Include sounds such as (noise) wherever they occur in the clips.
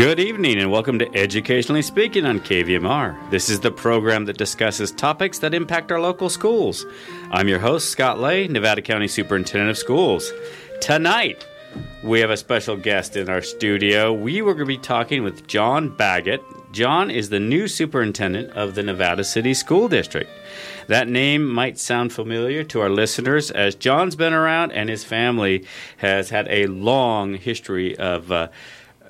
Good evening and welcome to Educationally Speaking on KVMR. This is the program that discusses topics that impact our local schools. I'm your host, Scott Lay, Nevada County Superintendent of Schools. Tonight, we have a special guest in our studio. We were going to be talking with John Baggett. John is the new superintendent of the Nevada City School District. That name might sound familiar to our listeners as John's been around and his family has had a long history of. Uh,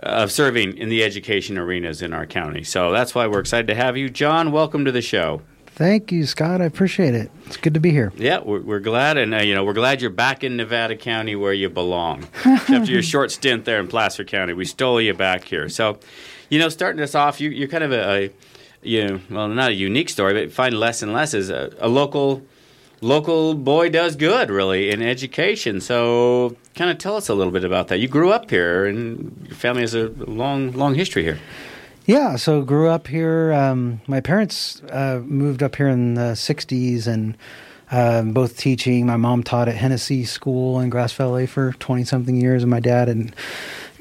of serving in the education arenas in our county. So that's why we're excited to have you. John, welcome to the show. Thank you, Scott. I appreciate it. It's good to be here. Yeah, we're, we're glad, and uh, you know we're glad you're back in Nevada County where you belong. After your (laughs) short stint there in Placer County, we stole you back here. So, you know, starting us off, you, are kind of a, a, you know, well, not a unique story, but find less and less as a, a local local boy does good, really, in education. So, kind of tell us a little bit about that. You grew up here, and your family has a long, long history here. Yeah, so grew up here. Um, my parents uh, moved up here in the '60s, and uh, both teaching. My mom taught at Hennessy School in Grass Valley for twenty something years, and my dad and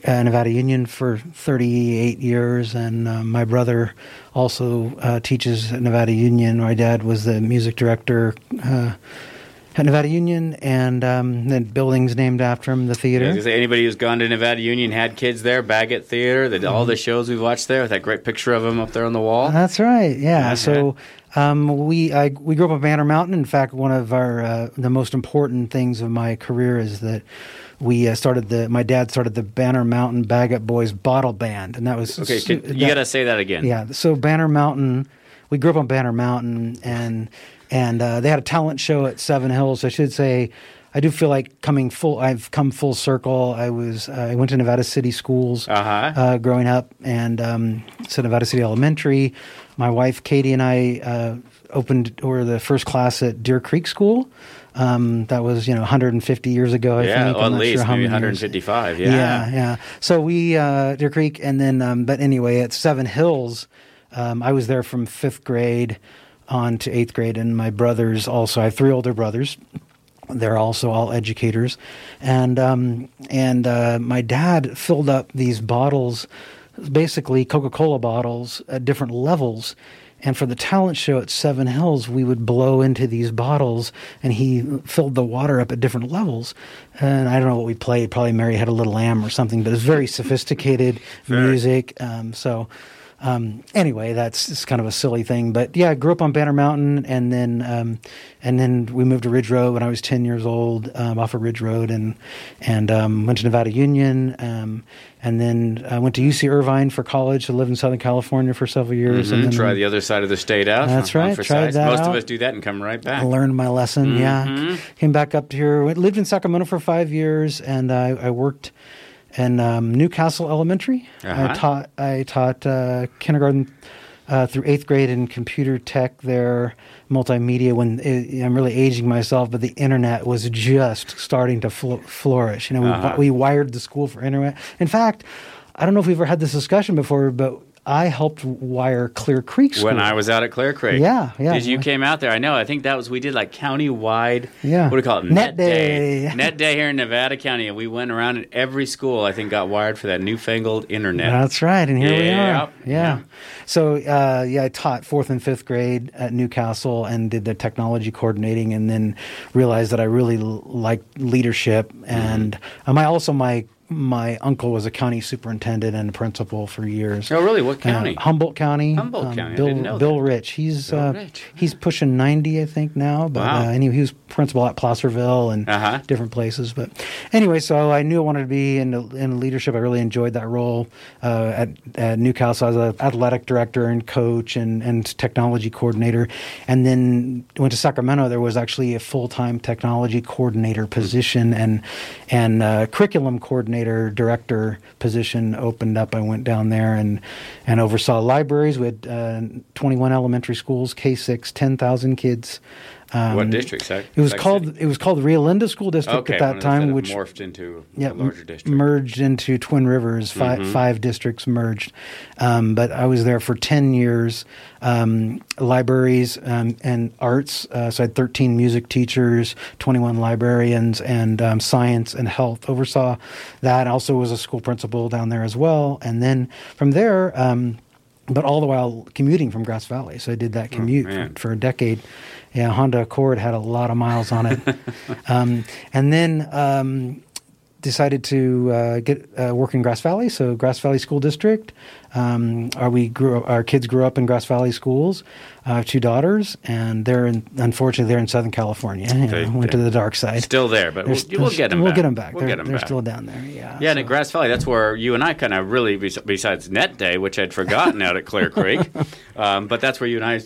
uh, Nevada Union for 38 years, and uh, my brother also uh, teaches at Nevada Union. My dad was the music director uh, at Nevada Union, and um, the building's named after him, the theater. Yeah, anybody who's gone to Nevada Union had kids there, Baggett Theater, the, mm-hmm. all the shows we've watched there, with that great picture of him up there on the wall. That's right. Yeah. So. Um, we I, we grew up on Banner Mountain. In fact, one of our uh, the most important things of my career is that we uh, started the my dad started the Banner Mountain Baggett Boys Bottle Band, and that was okay. Can, you got to say that again. Yeah. So Banner Mountain, we grew up on Banner Mountain, and and uh, they had a talent show at Seven Hills. I should say. I do feel like coming full. I've come full circle. I was. Uh, I went to Nevada City schools uh-huh. uh, growing up, and um, so Nevada City Elementary. My wife Katie and I uh, opened or the first class at Deer Creek School. Um, that was you know 150 years ago. I yeah, think. Well, at least sure maybe 155. Yeah, yeah, yeah. So we uh, Deer Creek, and then um, but anyway, at Seven Hills, um, I was there from fifth grade on to eighth grade, and my brothers also. I have three older brothers. They're also all educators, and um, and uh, my dad filled up these bottles, basically Coca Cola bottles at different levels and for the talent show at Seven Hills, we would blow into these bottles, and he filled the water up at different levels. And I don't know what we played. Probably Mary Had a Little Lamb or something, but it's very sophisticated music. Um, so um, anyway, that's it's kind of a silly thing, but yeah, I grew up on Banner Mountain, and then um, and then we moved to Ridge Road when I was ten years old, um, off of Ridge Road, and and um, went to Nevada Union, um, and then I went to UC Irvine for college. I lived in Southern California for several years, mm-hmm. and then try the other side of the state out. That's right. Tried that Most out. of us do that and come right back. I learned my lesson. Mm-hmm. Yeah, came back up here. Lived in Sacramento for five years, and I, I worked and um, Newcastle Elementary. Uh-huh. I taught I taught uh, kindergarten uh, through eighth grade in computer tech there, multimedia. When it, I'm really aging myself, but the internet was just starting to fl- flourish. You know, we, uh-huh. we wired the school for internet. In fact, I don't know if we've ever had this discussion before, but I helped wire Clear Creek School. When I was out at Clear Creek. Yeah, yeah. Did you came out there? I know. I think that was we did like county wide. Yeah. What do you call it? Net, Net day. day. (laughs) Net day here in Nevada County, and we went around and every school I think got wired for that newfangled internet. That's right, and here yeah. we are. Yeah. yeah. So uh, yeah, I taught fourth and fifth grade at Newcastle and did the technology coordinating, and then realized that I really liked leadership, and mm-hmm. um, I also my my uncle was a county superintendent and principal for years. Oh, really? What county? Uh, Humboldt County. Humboldt um, County. Bill, I didn't know Bill that. Rich. He's Bill uh, Rich. he's pushing ninety, I think now. But wow. uh, anyway, he was principal at Placerville and uh-huh. different places. But anyway, so I knew I wanted to be in in leadership. I really enjoyed that role uh, at, at Newcastle as an athletic director and coach and and technology coordinator. And then went to Sacramento. There was actually a full time technology coordinator position and and uh, curriculum coordinator director position opened up, I went down there and, and oversaw libraries. We had uh, 21 elementary schools, K 6, 10,000 kids. Um, what district? Sac- It was Sac called City? it was called Rio Linda School District okay, at that time, have which morphed into yeah, a larger district. merged into Twin Rivers. 5 Mhm. five districts merged, um, but I was there for ten years. Um, libraries um, and arts. Uh, so I had thirteen music teachers, twenty-one librarians, and um, science and health. Oversaw that. I also was a school principal down there as well. And then from there. Um, but all the while commuting from Grass Valley, so I did that commute Oh, for, for a decade. Yeah, Honda Accord had a lot of miles on it, (laughs) um, and then um, decided to uh, get uh, work in Grass Valley. So Grass Valley School District. Um, our, we grew our kids grew up in Grass Valley schools. I have two daughters, and they're in, unfortunately they're in Southern California. You know, They- went to the dark side. Still there, but we'll, we'll get them We'll back. get them back. We'll they're get 'em they're back. still down there. Yeah. Yeah, and at Grass Valley, that's where you and I kind of really, besides Net Day, which I'd forgotten out at Clear Creek, (laughs) um, but that's where you and I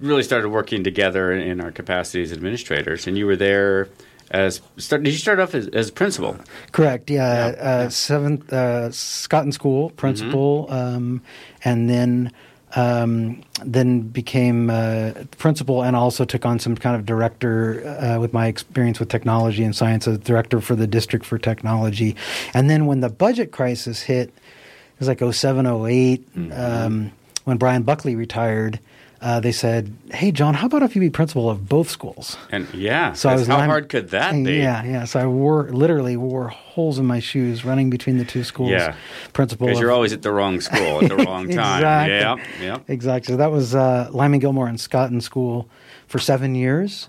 really started working together in, in our capacities as administrators. And you were there as start, did you start off as, as principal? Correct. Yeah. Yeah, Uh, yeah. Seventh uh, Scotten School principal, um, and then um, then became uh, principal, and also took on some kind of director uh, with my experience with technology and science as director for the district for technology. And then when the budget crisis hit, it was like 07, 8 um, when Brian Buckley retired. Uh, they said, "Hey, John, how about if you be principal of both schools?" And yeah, So I was how hard could that be? Yeah, yeah. So I wore literally wore holes in my shoes running between the two schools. Yeah. principal. Because you're always at the wrong school at the (laughs) wrong time. Exactly. Yeah, yeah. exactly. So that was uh, Lyman Gilmore and Scotten School for seven years,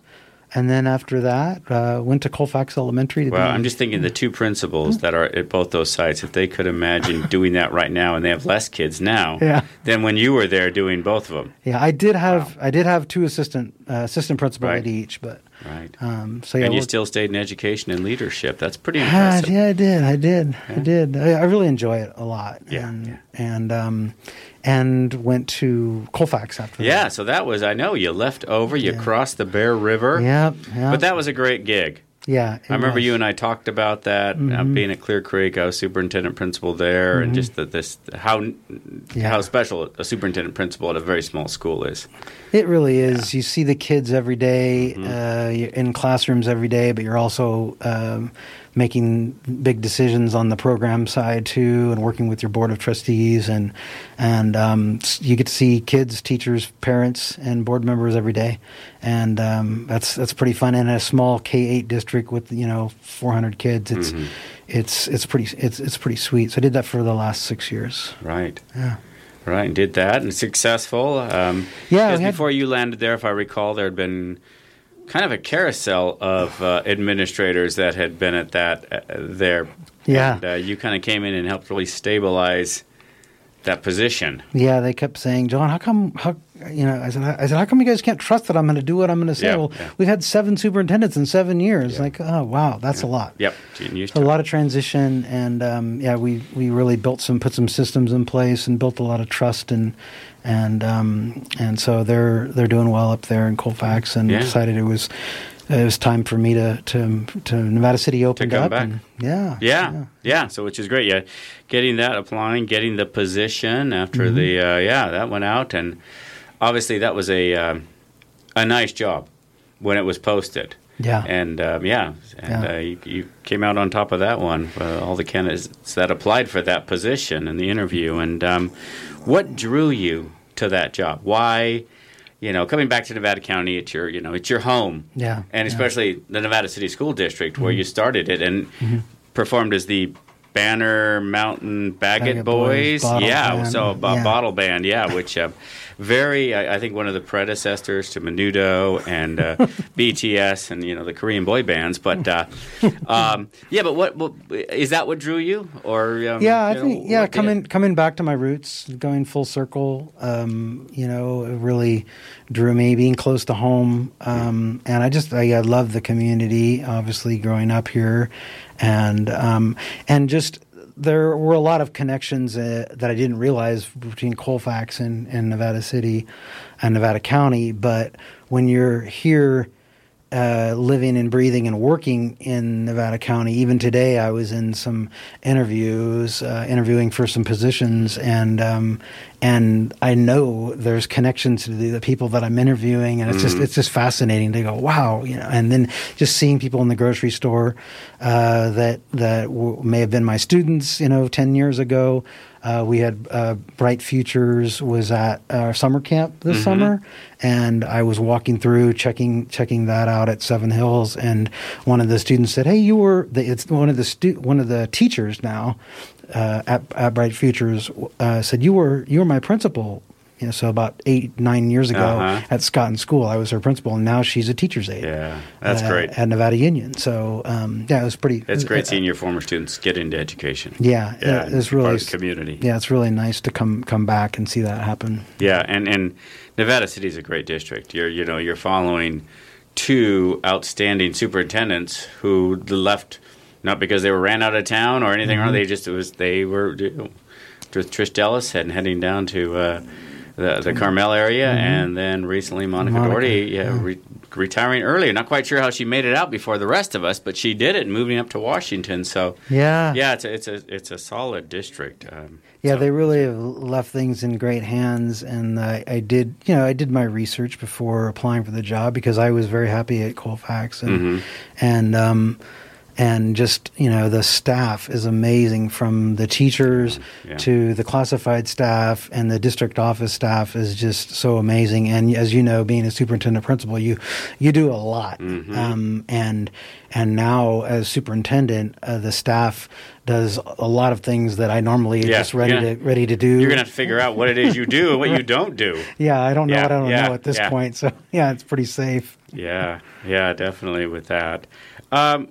and then after that, uh, went to Colfax Elementary. To Well, be, I'm just thinking the two principals that are at both those sites, if they could imagine (laughs) doing that right now, and they have less kids now Yeah. than when you were there doing both of them. yeah. I did have I did have two assistant uh, assistant principal Right. at each, but Right. um, so yeah. and you still stayed in education and leadership. That's pretty Ah, impressive. yeah, I did. I did. Yeah. I did. I, I really enjoy it a lot. Yeah, and, yeah. and um, and went to Colfax after Yeah, that. so that was, I know, you left over, you Yeah. crossed the Bear River. Yeah, Yep. But that was a great gig. yeah. I remember was. you and I talked about that. Uh, Mhm. being at Clear Creek, I was superintendent principal there, and Mhm. just that this how Yeah. how special a superintendent principal at a very small school is. It really is. You see the kids every day, Mhm. uh, you're in classrooms every day, but you're also um, making big decisions on the program side too, and working with your board of trustees, and and um, you get to see kids, teachers, parents, and board members every day, and um, that's that's pretty fun. In a small K eight district with you know 400 kids, it's Mhm. it's it's pretty it's it's pretty sweet. So I did that for the last six years. Right. Yeah. Right, and did that and successful. Um, Yeah, Because had- before you landed there, if I recall, there had been kind of a carousel of uh, administrators that had been at that uh, there. Yeah. And uh, you kind of came in and helped really stabilize that position. Yeah, they kept saying, John, how come? How you know? I said, I said, how come you guys can't trust that I'm going to do what I'm going to say? Yeah, well, yeah. we've had seven superintendents in seven years. Yeah. Like, oh wow, that's a lot. Yep, A lot of transition, and um, yeah, we we really built some, put some systems in place, and built a lot of trust, and and um, and so they're they're doing well up there in Colfax, and decided it was it was time for me to to to Nevada City opened come up, back. and yeah, Yeah, yeah. So which is great. Yeah, getting that, applying, getting the position after Mm-hmm. the uh, yeah that went out, and obviously that was a um, a nice job when it was posted. yeah. And um, yeah, and Yeah. Uh, you, you came out on top of that one. Uh, all the candidates that applied for that position in the interview. And um, what drew you to that job? Why? You know, coming back to Nevada County, it's your you know it's your home, Yeah, and yeah. Mm-hmm. especially the Nevada City School District where you started it and performed as the Banner Mountain Baggett, Baggett Boys, Boys. Yeah, Band, so bo- yeah. bottle band, yeah, which uh, very I, I think one of the predecessors to Menudo and uh, (laughs) BTS and you know the Korean boy bands. But uh, (laughs) um, yeah, but what, what is that? What drew you? Or um, yeah, I you know, think yeah, what did? coming coming back to my roots, going full circle. Um, you know, it really drew me being close to home, um, and I just I, I love the community. Obviously, growing up here, and um, and just there were a lot of connections uh, that I didn't realize between Colfax and, and Nevada City and Nevada County. But when you're here uh, living and breathing and working in Nevada County. Even today, I was in some interviews, uh, interviewing for some positions, and um, and I know there's connections to the, the, people that I'm interviewing, and it's mm-hmm. just it's just fascinating to go, wow, you know, and then just seeing people in the grocery store uh, that that w- may have been my students, you know, ten years ago. Uh, we had uh, Bright Futures was at our summer camp this mm-hmm. summer, and I was walking through checking checking that out at Seven Hills, and one of the students said, "Hey, you were the, it's one of the stu- one of the teachers now uh, at, at Bright Futures uh, said you were you were my principal you know, so about eight, nine years ago uh-huh. at Scotten School, I was her principal, and now she's a teacher's aide. Yeah, that's uh, great at Nevada Union. So um, yeah, it was pretty. It's great uh, seeing your former students get into education. Yeah, yeah, it's really community. Yeah, it's really nice to come come back and see that happen. Yeah, and and Nevada City is a great district. You're you know you're following two outstanding superintendents who left not because they were ran out of town or anything mm-hmm. wrong. They just it was they were. You know, Trish Dellis and heading down to uh, the, the Carmel area, mm-hmm. and then recently Monica, Monica Doherty, yeah, yeah. Re- retiring early. Not quite sure how she made it out before the rest of us, but she did it, moving up to Washington. So yeah, yeah, it's a it's a it's a solid district. Um, yeah, so, they really have left things in great hands, and I, I, did you know I did my research before applying for the job because I was very happy at Colfax, and mm-hmm. and um, and just you know the staff is amazing from the teachers yeah. to the classified staff and the district office staff is just so amazing and as you know being a superintendent principal you you do a lot mm-hmm. um, and and now as superintendent uh, the staff does a lot of things that I normally yeah. just ready gonna, to ready to do. You're gonna have to figure out what it is you do and what you (laughs) don't do. Yeah, I don't know. Yeah, I don't know at this point. So (laughs) yeah, it's pretty safe. Yeah, yeah, definitely with that. Um,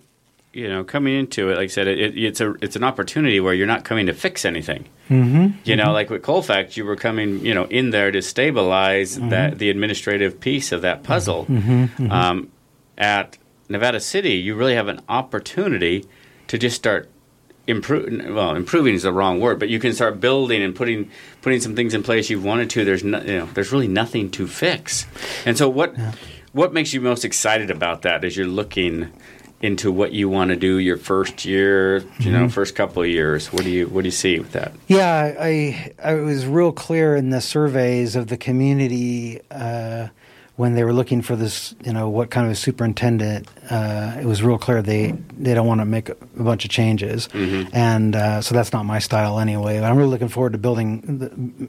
you know, coming into it, like I said, it, it, it's a it's an opportunity where you're not coming to fix anything. Mm-hmm. You mm-hmm. know, like with Colfax, you were coming, you know, in there to stabilize mm-hmm. that the administrative piece of that puzzle. Mm-hmm. Mm-hmm. Um, at Nevada City, you really have an opportunity to just start improving. Well, improving is the wrong word, but you can start building and putting putting some things in place you've wanted to. There's no, you know, there's really nothing to fix. And so, what yeah. what makes you most excited about that as you're looking? Into what you want to do your first year, you mm-hmm. know, first couple of years. What do you what do you see with that? Yeah, I I was real clear in the surveys of the community uh, when they were looking for this, you know, what kind of a superintendent. Uh, it was real clear they they don't want to make a, bunch of changes, mm-hmm. and uh, so that's not my style anyway. But I'm really looking forward to building. The,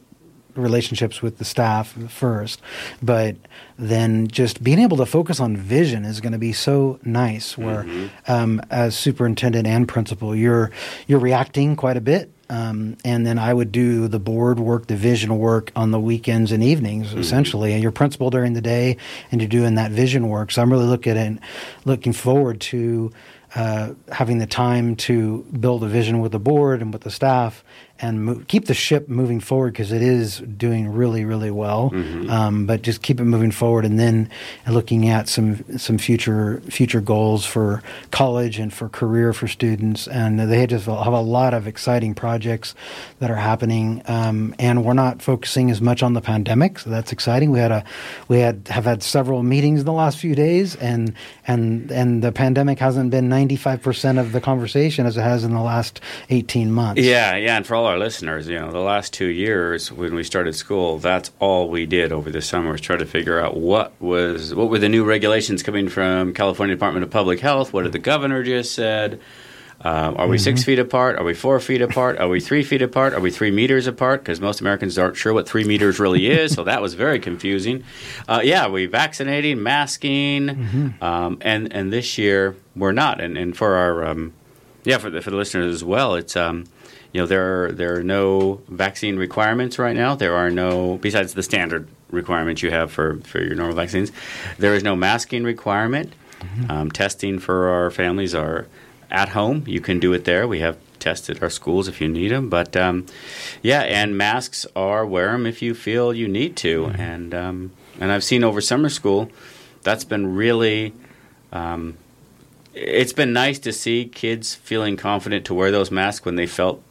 relationships with the staff first, but then just being able to focus on vision is going to be so nice. Where mm-hmm. um, as superintendent and principal, you're you're reacting quite a bit. Um, and then I would do the board work, the vision work on the weekends and evenings, mm-hmm. essentially. And you're principal during the day, and you're doing that vision work. So I'm really looking at looking forward to uh, having the time to build a vision with the board and with the staff, and move, keep the ship moving forward because it is doing really, really well. Mm-hmm. Um, but just keep it moving forward, and then looking at some some future future goals for college and for career for students. And they just have a lot of exciting projects that are happening. Um, and we're not focusing as much on the pandemic, so that's exciting. We had a we had have had several meetings in the last few days, and and and the pandemic hasn't been ninety five percent of the conversation as it has in the last eighteen months. Yeah, yeah, and for all our listeners, you know, the last two years when we started school, that's all we did over the summer was try to figure out what was what were the new regulations coming from California Department of Public Health. What did the governor just said? Um, are we mm-hmm. six feet apart? Are we four feet apart? Are we three feet apart? Are we three meters apart? Because most Americans aren't sure what three meters really is, so that was very confusing. Uh, yeah, we vaccinating, masking, mm-hmm. um, and and this year we're not. And and for our um, yeah for the, for the listeners as well, it's um, you know there are there are no vaccine requirements right now. There are no besides the standard requirements you have for for your normal vaccines. There is no masking requirement. Mm-hmm. Um, testing for our families are at home. You can do it there. We have tested our schools if you need them. But um, yeah, and masks are wear them if you feel you need to. Mm-hmm. And um, and I've seen over summer school, that's been really. Um, it's been nice to see kids feeling confident to wear those masks when they felt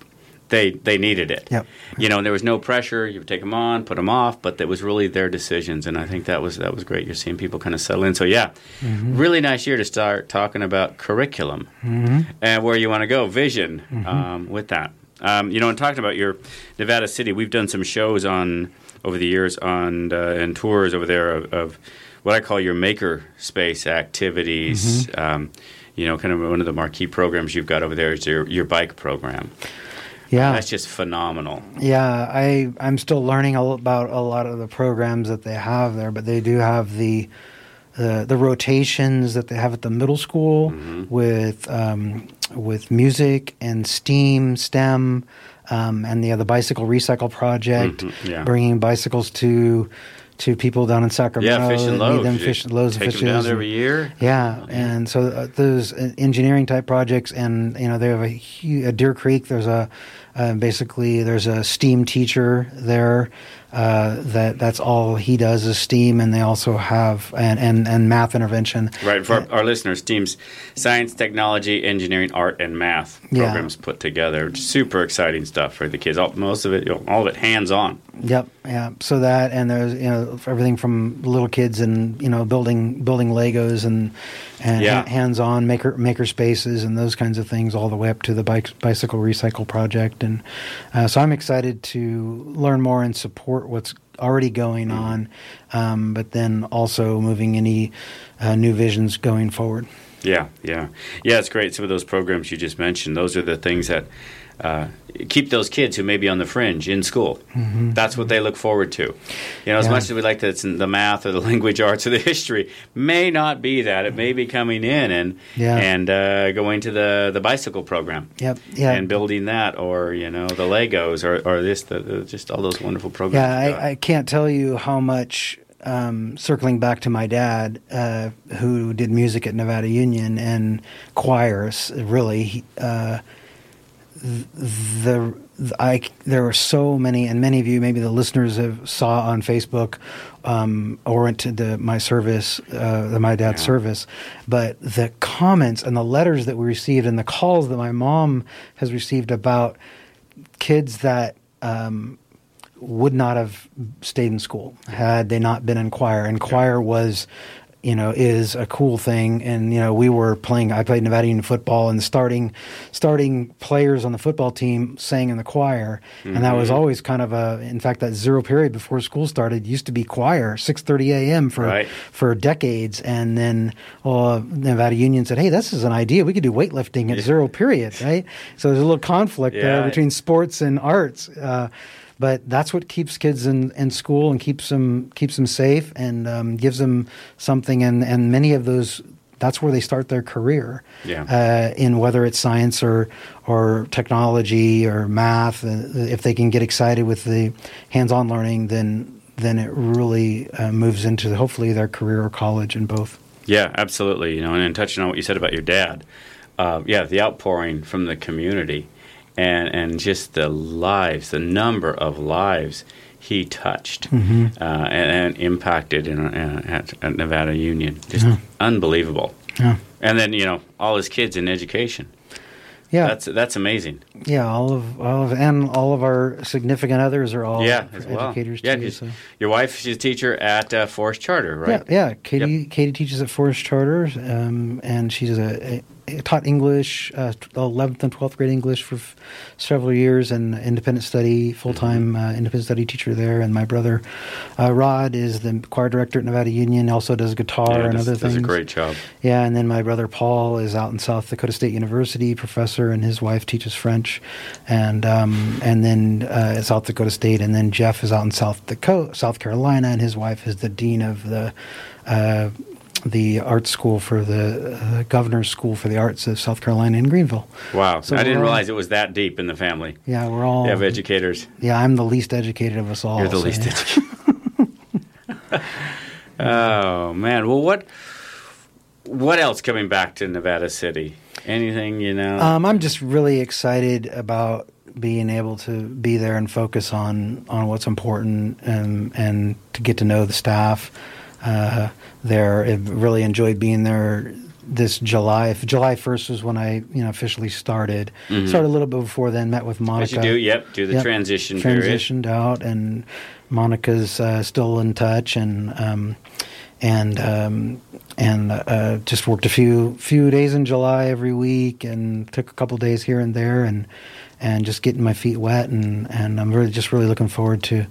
they they needed it. Yep. You know, and there was no pressure. You would take them on, put them off, but it was really their decisions, and I think that was that was great. You're seeing people kind of settle in. So yeah, Mm-hmm. really nice year to start talking about curriculum and where you want to go, vision Mm-hmm. um, with that. Um, you know, and talking about your Nevada City, we've done some shows on over the years on uh, and tours over there of, of what I call your maker space activities. Mm-hmm. Um, you know, kind of one of the marquee programs you've got over there is your your bike program. Yeah, That's just phenomenal. Yeah, I I'm still learning about a lot of the programs that they have there, but they do have the the, the rotations that they have at the middle school with um, with music and STEAM, STEM, um, and the other bicycle recycle project, Mhm, yeah. bringing bicycles to to people down in Sacramento. Yeah, fish and loaves. them You fish, loaves of take fishes. down and- every year. yeah, and so uh, those engineering type projects, and you know, they have a, at Deer Creek. There's a uh, basically there's a STEAM teacher there. Uh, that that's all he does is STEAM, and they also have and and, and math intervention. Right, for our, our listeners, STEAM's science, technology, engineering, art, and math Yeah. programs put together. Super exciting stuff for the kids. All, most of it, you know, all of it hands on. Yep, yeah. So that and there's you know everything from little kids and you know building building Legos and and Yeah. hands on maker maker spaces and those kinds of things all the way up to the bike bicycle recycle project and uh, so I'm excited to learn more and support what's already going on, um, but then also moving any uh, new visions going forward. Yeah, yeah, yeah. It's great. Some of those programs you just mentioned, those are the things that uh, keep those kids who may be on the fringe in school. That's what they look forward to. You know, as Mm-hmm. Much as we like that, the math or the (laughs) language arts or the history may not be that. It may be coming in and Yeah. and uh, going to the the bicycle program. Yep, yeah. and building that, or you know, the Legos, or, or this, the, the, just all those wonderful programs. Yeah. I, I can't tell you how much. Um, circling back to my dad, uh, who did music at Nevada Union and choirs, really, he, uh, the, I there were so many, and many of you, maybe the listeners have saw on Facebook um, or went to the, my service, uh, the, my dad's Yeah. service, but the comments and the letters that we received and the calls that my mom has received about kids that um, would not have stayed in school had they not been in choir. And choir was, you know, is a cool thing. And you know, we were playing. I played Nevada Union football, and starting starting players on the football team sang in the choir, and that was always kind of a. In fact, that zero period before school started used to be choir, six thirty a.m. for Right. for decades, and then well, Nevada Union said, "Hey, this is an idea. We could do weightlifting at zero period, right?" So there's a little conflict there between sports and arts. Uh, but that's what keeps kids in, in school and keeps them keeps them safe and um, gives them something. And, and many of those, that's where they start their career. Yeah. Uh, in whether it's science or or technology or math, uh, if they can get excited with the hands-on learning, then then it really uh, moves into hopefully their career or college and both. Yeah, absolutely. You know, and, and touching on what you said about your dad, uh, yeah, the outpouring from the community, and and just the lives, the number of lives he touched Mm-hmm. uh, and, and impacted in, uh, at, at Nevada Union, just unbelievable. Yeah. And then you know all his kids in education. Yeah, That's that's amazing. yeah. All of all of and all of our significant others are all yeah, well. educators yeah, too. So. your wife she's a teacher at uh, Forest Charter, right? Yeah, yeah. Katie Katie teaches at Forest Charter, um, and she's a, a taught English, uh, eleventh and twelfth grade English for f- several years, and independent study full time Mm-hmm. uh, independent study teacher there. And my brother uh, Rod is the choir director at Nevada Union, also does guitar Yeah, and does, other things. does a great job. Yeah, and then my brother Paul is out in South Dakota State University, professor, and his wife teaches French, and um, and then uh, South Dakota State, and then Jeff is out in South Dakota, South Carolina, and his wife is the dean of the. Uh, the art school for the uh, governor's school for the arts of South Carolina in Greenville. Wow, So I didn't all- realize it was that deep in the family. Yeah, we're all. You have educators. yeah, I'm the least educated of us all. You're the so, least yeah. educated. (laughs) oh man. Well, what what else coming back to Nevada City? Anything you know? Um, I'm just really excited about being able to be there and focus on on what's important and and to get to know the staff uh, there. I've really enjoyed being there this July. July first was when I you know officially started. Started a little bit before then. Met with Monica. As you do, yep, do the Yep. transition period. transitioned out, and Monica's uh, still in touch, and um, and um, and uh, just worked a few few days in July every week, and took a couple days here and there, and and just getting my feet wet, and and I'm really just really looking forward to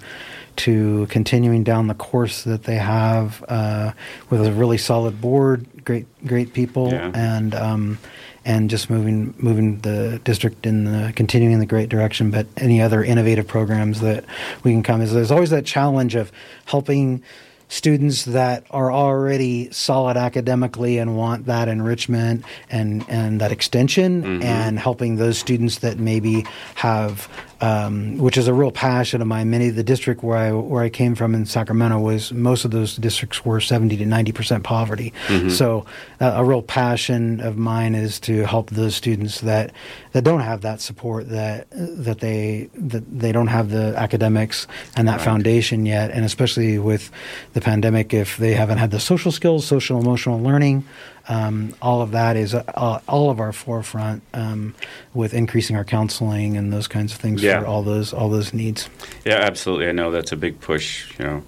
to continuing down the course that they have uh, with a really solid board, great great people, Yeah. and um, and just moving moving the district in the continuing in the great direction. But any other innovative programs that we can come is there's always that challenge of helping students that are already solid academically and want that enrichment and and that extension mm-hmm. and helping those students that maybe have um, which is a real passion of mine. Many of the district where I where I came from in Sacramento was most of those districts were seventy to ninety percent poverty. So uh, a real passion of mine is to help those students that that don't have that support that that they that they don't have the academics and that Right. foundation yet, and especially with the pandemic, if they haven't had the social skills, social emotional learning. Um, all of that is uh, all of our forefront um, with increasing our counseling and those kinds of things Yeah. for all those all those needs. Yeah, absolutely. I know that's a big push, you know,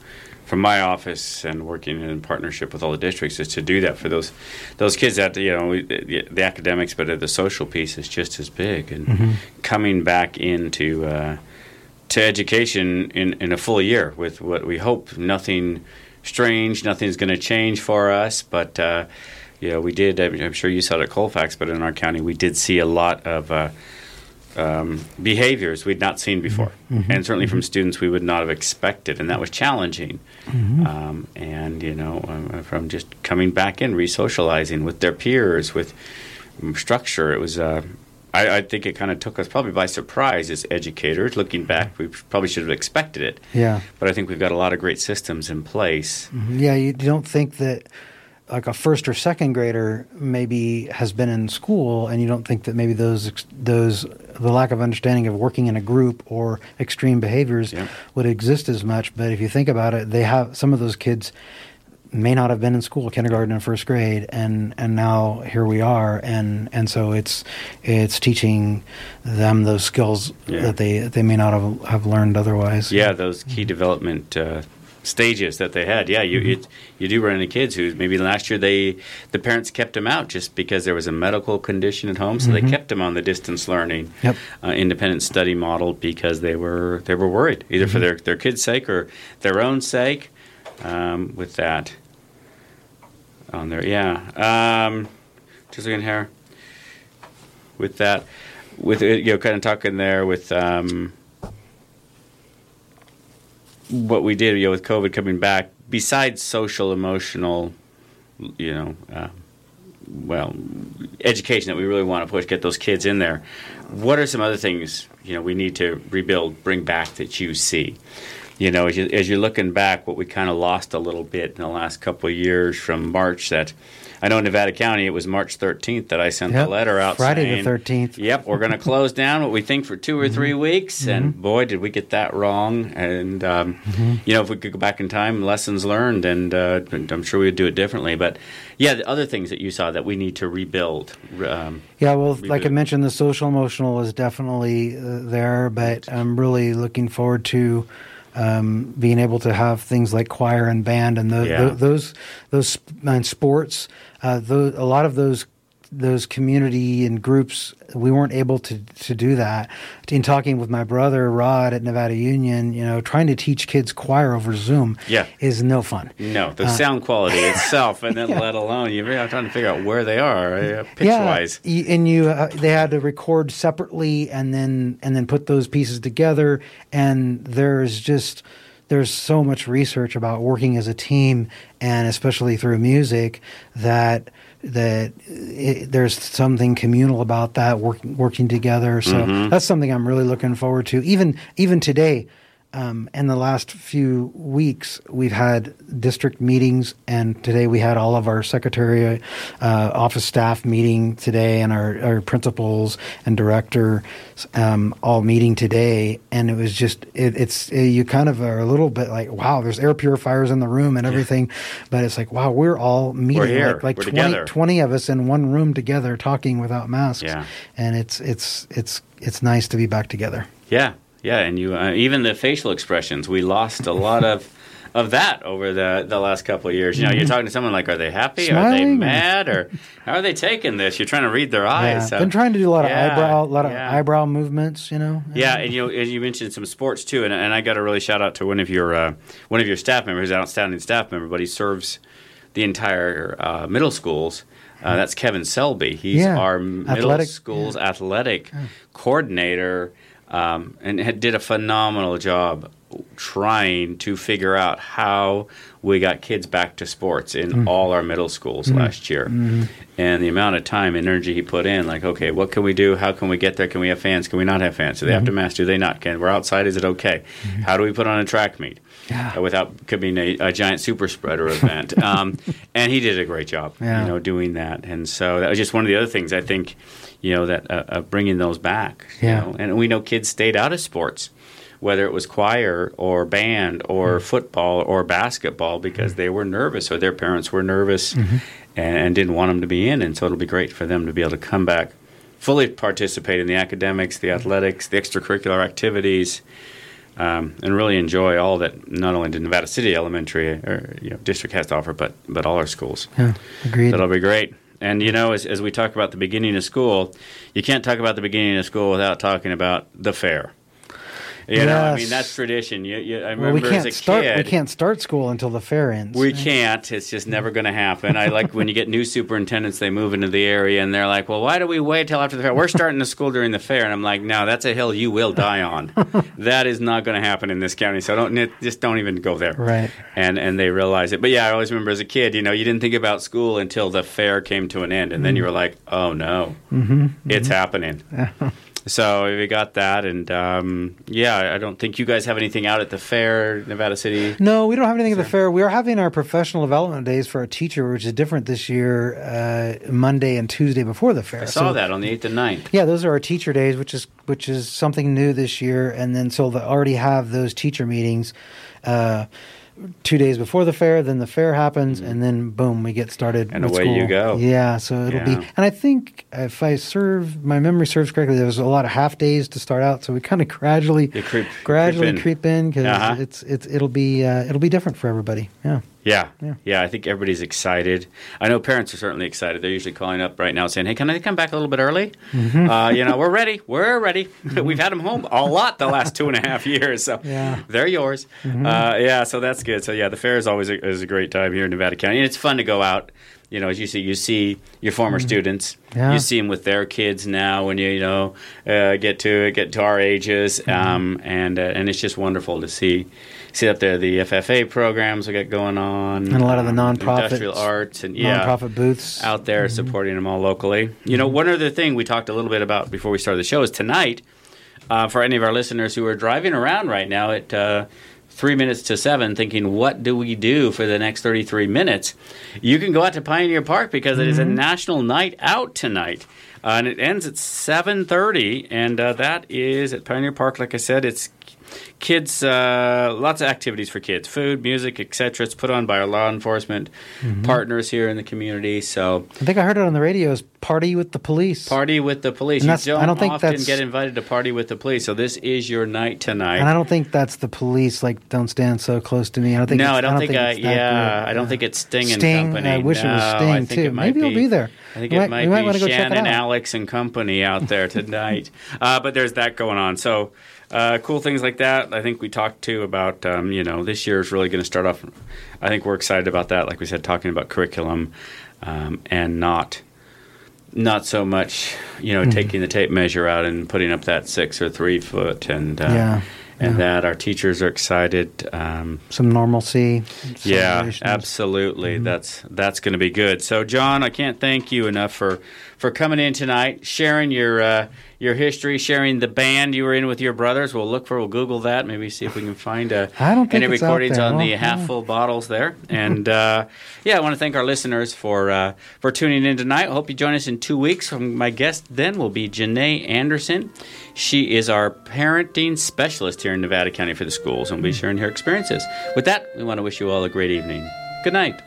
from my office and working in partnership with all the districts is to do that for those those kids that you know the, the academics, but the social piece is just as big and coming back into uh, to education in in a full year with what we hope nothing strange, nothing's going to change for us, but. Uh, know, we did. I'm sure you saw it at Colfax, but in our county, we did see a lot of uh, um, behaviors we'd not seen before, and certainly from students we would not have expected, and that was challenging. Um, and you know, um, from just coming back in, re-socializing with their peers, with structure, it was. Uh, I, I think it kind of took us probably by surprise as educators. Looking back, we probably should have expected it. Yeah. But I think we've got a lot of great systems in place. Yeah, you don't think that like a first or second grader maybe has been in school, and you don't think that maybe those those the lack of understanding of working in a group or extreme behaviors Yeah. would exist as much. But if you think about it, they have some of those kids may not have been in school, kindergarten and first grade, and and now here we are, and and so it's it's teaching them those skills Yeah. that they they may not have have learned otherwise. Yeah, those key development uh, stages that they had. Yeah, you it, you do run into kids who maybe last year they the parents kept them out just because there was a medical condition at home, so they kept them on the distance learning, Yep. uh, independent study model because they were they were worried either for their their kids' sake or their own sake. Um, with that on there, yeah. Um, just looking here. With that, with you know, kind of talking there with. Um, what we did, you know, with COVID coming back, besides social, emotional, you know, uh, well, education that we really want to push, get those kids in there. What are some other things you know we need to rebuild, bring back that you see? You know, as, you, as you're looking back, what we kind of lost a little bit in the last couple of years from March. That I know in Nevada County, it was March 13th that I sent Yep. the letter out. Friday the 13th. Yep, we're going (laughs) to close down what we think for two or three weeks, and boy, did we get that wrong. And um, you know, if we could go back in time, lessons learned, and uh, I'm sure we'd do it differently. But yeah, the other things that you saw that we need to rebuild. Um, Yeah, well, like I mentioned, the social emotional is definitely uh, there, but I'm really looking forward to um, being able to have things like choir and band and tho- Yeah. tho- those those and sports. Uh, those, a lot of those those community and groups we weren't able to to do that. In talking with my brother Rod at Nevada Union, you know, trying to teach kids choir over Zoom Yeah. is no fun. no, the sound quality (laughs) itself, and then let alone you're trying to figure out where they are uh, pitch wise. y- and you uh, they had to record separately and then and then put those pieces together. And there's just there's so much research about working as a team, and especially through music that that it, there's something communal about that working working together. So Mm-hmm. that's something I'm really looking forward to. Even even today. Um, in the last few weeks, we've had district meetings, and today we had all of our secretary, uh, office staff meeting today, and our, our principals and director um, all meeting today. And it was just, it, it's it, you kind of are a little bit like, wow, there's air purifiers in the room and everything, but it's like, wow, we're all meeting We're here. like, like We're 20, 20 of us in one room together talking without masks. Yeah. And it's it's it's it's nice to be back together. Yeah, yeah, and you uh, even the facial expressions. We lost a lot of of that over the the last couple of years. You know, you're talking to someone like, are they happy? Are they Mm-hmm. Mad? Or how are they taking this? You're trying to read their eyes. Yeah. so- Been trying to do a lot of Yeah, eyebrow, a lot of yeah. eyebrow movements. You know. Yeah, and you know, and you mentioned some sports too, and, and I got to really shout out to one of your uh, one of your staff members, an outstanding staff member, but he serves the entire uh, middle schools. Uh, that's Kevin Selby. He's our middle athletic, schools athletic coordinator, um, and had, did a phenomenal job trying to figure out how we got kids back to sports in Mm-hmm. all our middle schools last year. And the amount of time and energy he put in, like, okay, what can we do? How can we get there? Can we have fans? Can we not have fans? Do they have Mm-hmm. to mask? Do they not? Can we're outside? Is it okay? How do we put on a track meet? Yeah. Uh, without could being a, a giant super spreader event. (laughs) um, and he did a great job, Yeah. you know, doing that. And so that was just one of the other things I think, you know, that uh, uh, bringing those back. you Yeah. know. And we know kids stayed out of sports, whether it was choir or band or football or basketball, because they were nervous or their parents were nervous and, and didn't want them to be in. And so it'll be great for them to be able to come back, fully participate in the academics, the athletics, the extracurricular activities. Um, and really enjoy all that not only the Nevada City Elementary or you know district has to offer, but but all our schools. Yeah. Agreed. That'll be great. And you know, as, as we talk about the beginning of school, you can't talk about the beginning of school without talking about the fair. You know, I mean that's tradition. You, you, I well, we remember as can't a start. kid, We can't start school until the fair ends. we can't. It's just never going to happen. I like when you get new superintendents, they move into the area and they're like, well, why do we wait till after the fair? We're starting the school during the fair. And I'm like, no, that's a hill you will die on. (laughs) that is not going to happen in this county. So don't just don't even go there. Right. And and they realize it. But yeah, I always remember as a kid, you know, you didn't think about school until the fair came to an end. And then you were like, oh no, Mm-hmm. it's happening. (laughs) So we got that, and um, yeah, I don't think you guys have anything out at the fair, Nevada City. No, we don't have anything at the fair. We are having our professional development days for our teacher, which is different this year. Uh, Monday and Tuesday before the fair. I saw that on the eighth and 9th. Yeah, those are our teacher days, which is which is something new this year. And then so they already have those teacher meetings. Uh, Two days before the fair, then the fair happens, and then boom, we get started. And away you go. Yeah, so it'll Yeah. be, and I think if I serve my memory serves correctly, there was a lot of half days to start out, so we kind of gradually, creep- gradually creep in. creep in because Uh-huh. it's it's it'll be uh, it'll be different for everybody. Yeah. Yeah. Yeah. yeah, I think everybody's excited. I know parents are certainly excited. They're usually calling up right now saying, "Hey, can I come back a little bit early? Mm-hmm. Uh, you know, we're ready. We're ready. (laughs) We've had them home a lot the last two and a half years, so Yeah. Mm-hmm. they're yours. Uh, yeah, so that's good. So yeah, the fair is always a, is a great time here in Nevada County, and it's fun to go out. You know, as you see, you see your former students. Mm-hmm. Yeah. You see them with their kids now. When you you know uh, get to get to our ages, Mm-hmm. um, and uh, and it's just wonderful to see see up there the FFA programs we got going on, And a lot of the um, nonprofits, industrial arts, and yeah, Nonprofit booths out there Mm-hmm. supporting them all locally. You know, one other thing we talked a little bit about before we started the show is tonight. Uh, for any of our listeners who are driving around right now at uh, three minutes to seven, thinking, "What do we do for the next thirty-three minutes?" You can go out to Pioneer Park because it is a Mm-hmm. national night out tonight, uh, and it ends at seven thirty, and uh, that is at Pioneer Park. Like I said, it's kids uh, lots of activities for kids food music etc it's put on by our law enforcement Mm-hmm. partners here in the community so I think I heard it on the radio as party with the police. party with the police And you don't, I don't think often that's- get invited to party with the police so this is your night tonight and I don't think that's the police. Like, don't stand so close to me. I don't think. no, it's, I don't, think, I, it's yeah, group. I don't think it's Sting and Sting, Company. I wish it was Sting, too. Maybe he'll be there. I think We it might- might might be wanna go check it Shannon. Alex, and Company out there tonight. (laughs) uh, but there's that going on. So uh, cool things like that. I think we talked too about. Um, you know, this year is really going to start off. I think we're excited about that. Like we said, talking about curriculum um, and not not so much, you know, Mm-hmm. taking the tape measure out and putting up that six or three foot, and uh, Yeah, and yeah. that our teachers are excited. Um, some normalcy. yeah, absolutely. Mm-hmm. That's that's going to be good. So, John, I can't thank you enough for for coming in tonight, sharing your uh, your history, sharing the band you were in with your brothers. We'll look for, we'll Google that, maybe see if we can find uh, I don't think any recordings on the half yeah. full bottles there. And uh, yeah, I want to thank our listeners for uh, for tuning in tonight. I hope you join us in two weeks. My guest then will be Janae Anderson. She is our parenting specialist here in Nevada County for the schools, and we'll be sharing her experiences. With that, we want to wish you all a great evening. Good night.